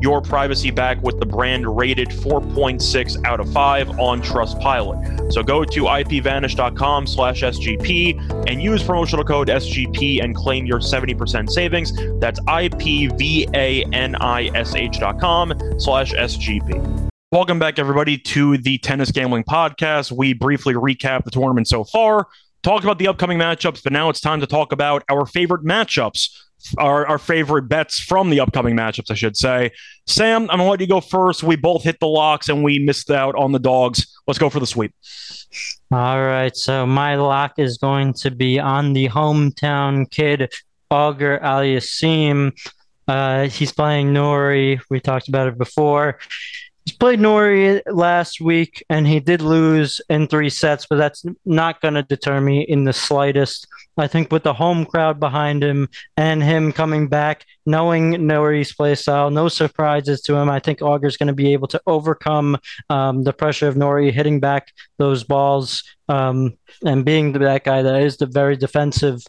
your privacy back with the brand rated 4.6 out of 5 on Trustpilot. So go to ipvanish.com slash SGP and use promotional code SGP and claim your 70% savings. That's ipvanish.com slash SGP. Welcome back, everybody, to the Tennis Gambling Podcast. We briefly recap the tournament so far, talked about the upcoming matchups, but now it's time to talk about our favorite matchups our, our favorite bets from the upcoming matchups, I should say. Sam, I'm to let you go first. We both hit the locks and we missed out on the dogs. Let's go for the sweep. All right. So my lock is going to be on the hometown kid, Auger Aliassime. Uh, he's playing Norrie. We talked about it before. He's played Norrie last week and he did lose in three sets, but that's not going to deter me in the slightest. I think with the home crowd behind him and him coming back, knowing Norrie's play style, no surprises to him, I think Auger's going to be able to overcome um, the pressure of Norrie hitting back those balls um, and being that guy that is the very defensive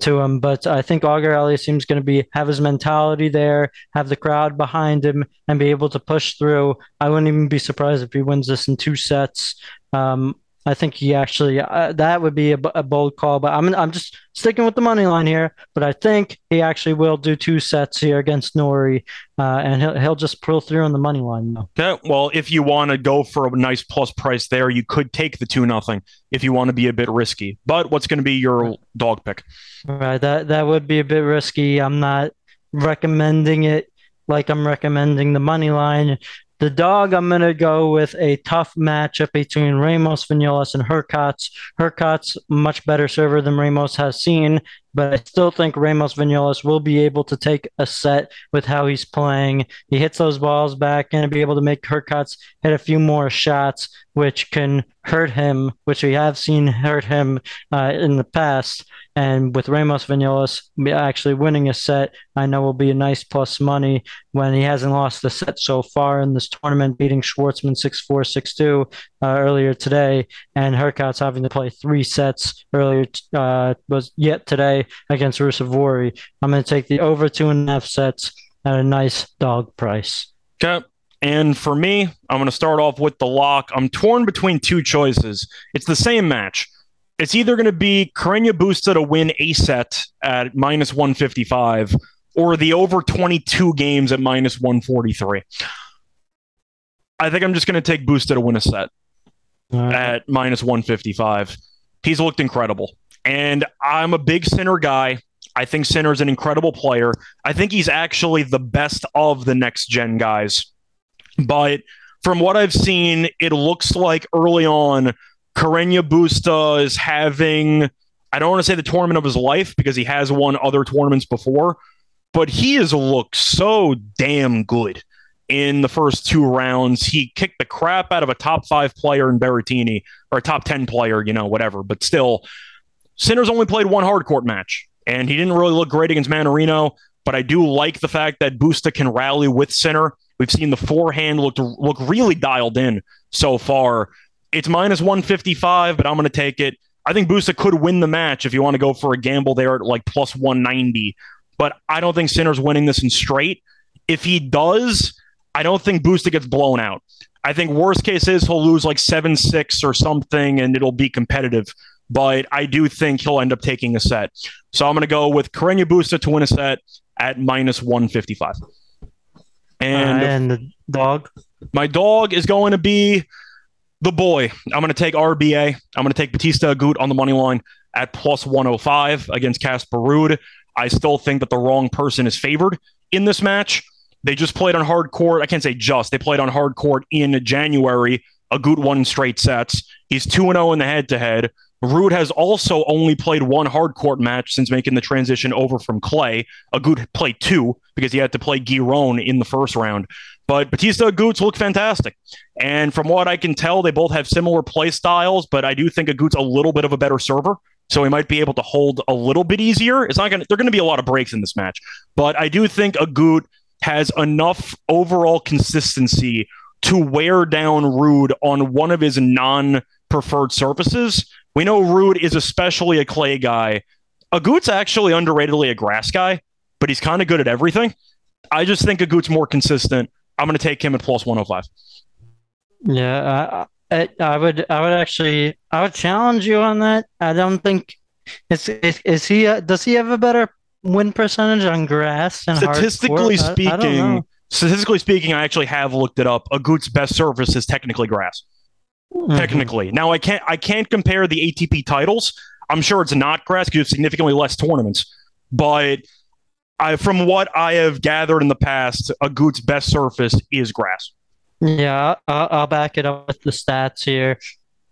to him. But I think Auger Aliassime's going to be have his mentality there, have the crowd behind him, and be able to push through. I wouldn't even be surprised if he wins this in two sets. Um, I think he actually uh, that would be a, a, bold call, but I'm I'm just sticking with the money line here. But I think he actually will do two sets here against Norrie, uh, and he'll he'll just pull through on the money line though. Okay, well, if you want to go for a nice plus price there, you could take the two nothing if you want to be a bit risky. But what's going to be your dog pick? Right, that that would be a bit risky. I'm not recommending it like I'm recommending the money line the dog, I'm going to go with a tough matchup between Ramos Vinolas and Hurkacz. Hurkacz, much better server than Ramos has seen, but I still think Ramos Vinolas will be able to take a set with how he's playing. He hits those balls back and be able to make Hurkacz hit a few more shots, which can hurt him, which we have seen hurt him uh, in the past. And with Ramos Vinolas actually winning a set, I know will be a nice plus money when he hasn't lost a set so far in this tournament, beating Schwartzman 6 4 6 2 uh, earlier today. And Hurkacz having to play three sets earlier, uh, was yet today against Ruusuvuori. I'm going to take the over two and a half sets at a nice dog price. Okay. And for me, I'm going to start off with the lock. I'm torn between two choices. It's the same match it's either going to be Carreño Busta to win a set at minus 155 or the over 22 games at minus 143. I think I'm just going to take Busta to win a set right. at minus 155. He's looked incredible. And I'm a big Sinner guy. I think Sinner's an incredible player. I think he's actually the best of the next gen guys. But from what I've seen, it looks like early on Carreño Busta is having, I don't want to say the tournament of his life because he has won other tournaments before, but he has looked so damn good in the first two rounds. He kicked the crap out of a top five player in Berrettini or a top 10 player, you know, whatever. But still, Sinner's only played one hard court match, and he didn't really look great against Mannarino. But I do like the fact that Busta can rally with Sinner. We've seen the forehand look look really dialed in so far. It's minus 155, but I'm going to take it. I think Busta could win the match if you want to go for a gamble there at like plus 190. But I don't think Sinner's winning this in straight. If he does, I don't think Busta gets blown out. I think worst case is he'll lose like 7 6 or something and it'll be competitive. But I do think he'll end up taking a set. So I'm going to go with Carreño Busta to win a set at minus 155. And, uh, and the dog? My dog is going to be the boy. I'm going to take RBA. I'm going to take Bautista Agut on the money line at plus 105 against Casper Ruud. I still think that the wrong person is favored in this match. They just played on hard court. I can't say just. They played on hard court in January. Agut won straight sets. He's 2 0 in the head to head. Ruud has also only played one hard court match since making the transition over from clay. Agut played two because he had to play Giron in the first round. But Bautista Agut's look fantastic. And from what I can tell, they both have similar play styles, but I do think Agut's a little bit of a better server. So he might be able to hold a little bit easier. It's not going to, there are going to be a lot of breaks in this match. But I do think Agut has enough overall consistency to wear down Ruud on one of his non preferred surfaces. We know Ruud is especially a clay guy. Agut's actually underratedly a grass guy, but he's kind of good at everything. I just think Agut's more consistent. I'm going to take him at plus 105. Yeah, I, I would I would actually I would challenge you on that. I don't think is is, is he uh, does he have a better win percentage on grass and statistically speaking? I, I statistically speaking, I actually have looked it up. Agut's best surface is technically grass. Mm-hmm. Technically, now I can't I can't compare the ATP titles. I'm sure it's not grass because you have significantly less tournaments, but I, from what I have gathered in the past, Agut's best surface is grass. Yeah, I'll, I'll back it up with the stats here.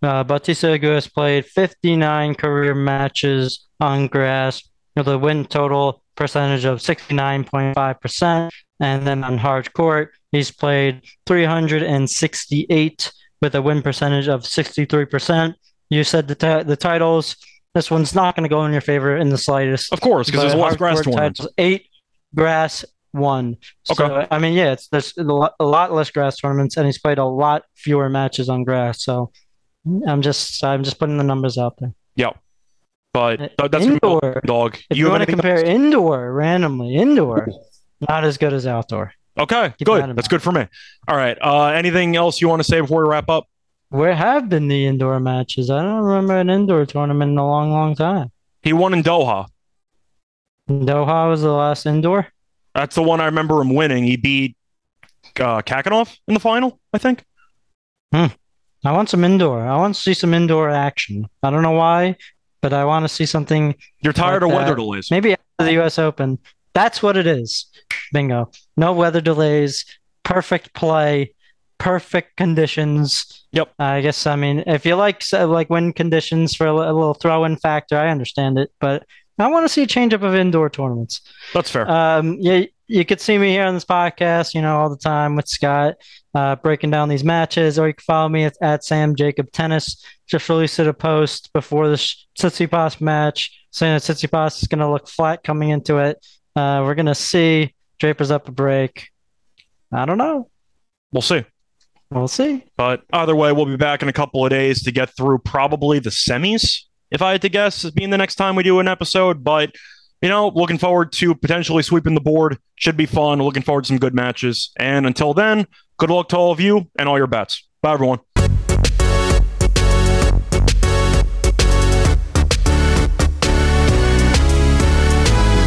Uh, Bautista Agut has played 59 career matches on grass with a win total percentage of 69.5%. And then on hard court, he's played 368 with a win percentage of 63%. You said the, t- the titles. This one's not going to go in your favor in the slightest. Of course, because there's less grass tournaments. Titles, eight grass, one. Okay. So, I mean, yeah, it's there's a lot, less grass tournaments, and he's played a lot fewer matches on grass. So I'm just I'm just putting the numbers out there. Yeah. But uh, that's indoor dog. If you, you want to compare else? indoor randomly, indoor, not as good as outdoor. Okay, good. That that's good for me. All right. Uh, anything else you want to say before we wrap up? Where have been the indoor matches? I don't remember an indoor tournament in a long, long time. He won in Doha. Doha was the last indoor. That's the one I remember him winning. He beat uh, Khachanov in the final, I think. Hmm. I want some indoor. I want to see some indoor action. I don't know why, but I want to see something. You're tired like of weather delays. Maybe after the U.S. Open. That's what it is. Bingo. No weather delays. Perfect play. Perfect conditions. Yep. I guess I mean if you like like wind conditions for a, a little throw-in factor, I understand it, but I want to see a change up of indoor tournaments. That's fair. Um, yeah, you could see me here on this podcast, you know, all the time with Scott, uh, breaking down these matches, or you can follow me at, at Sam Jacob Tennis. Just released a post before the Tsitsipas match saying that Tsitsipas is going to look flat coming into it. Uh, we're going to see Draper's up a break. I don't know. We'll see. We'll see. But either way, we'll be back in a couple of days to get through probably the semis if I had to guess, as being the next time we do an episode. But you know, looking forward to potentially sweeping the board. Should be fun. Looking forward to some good matches. And until then, good luck to all of you and all your bets. Bye, everyone.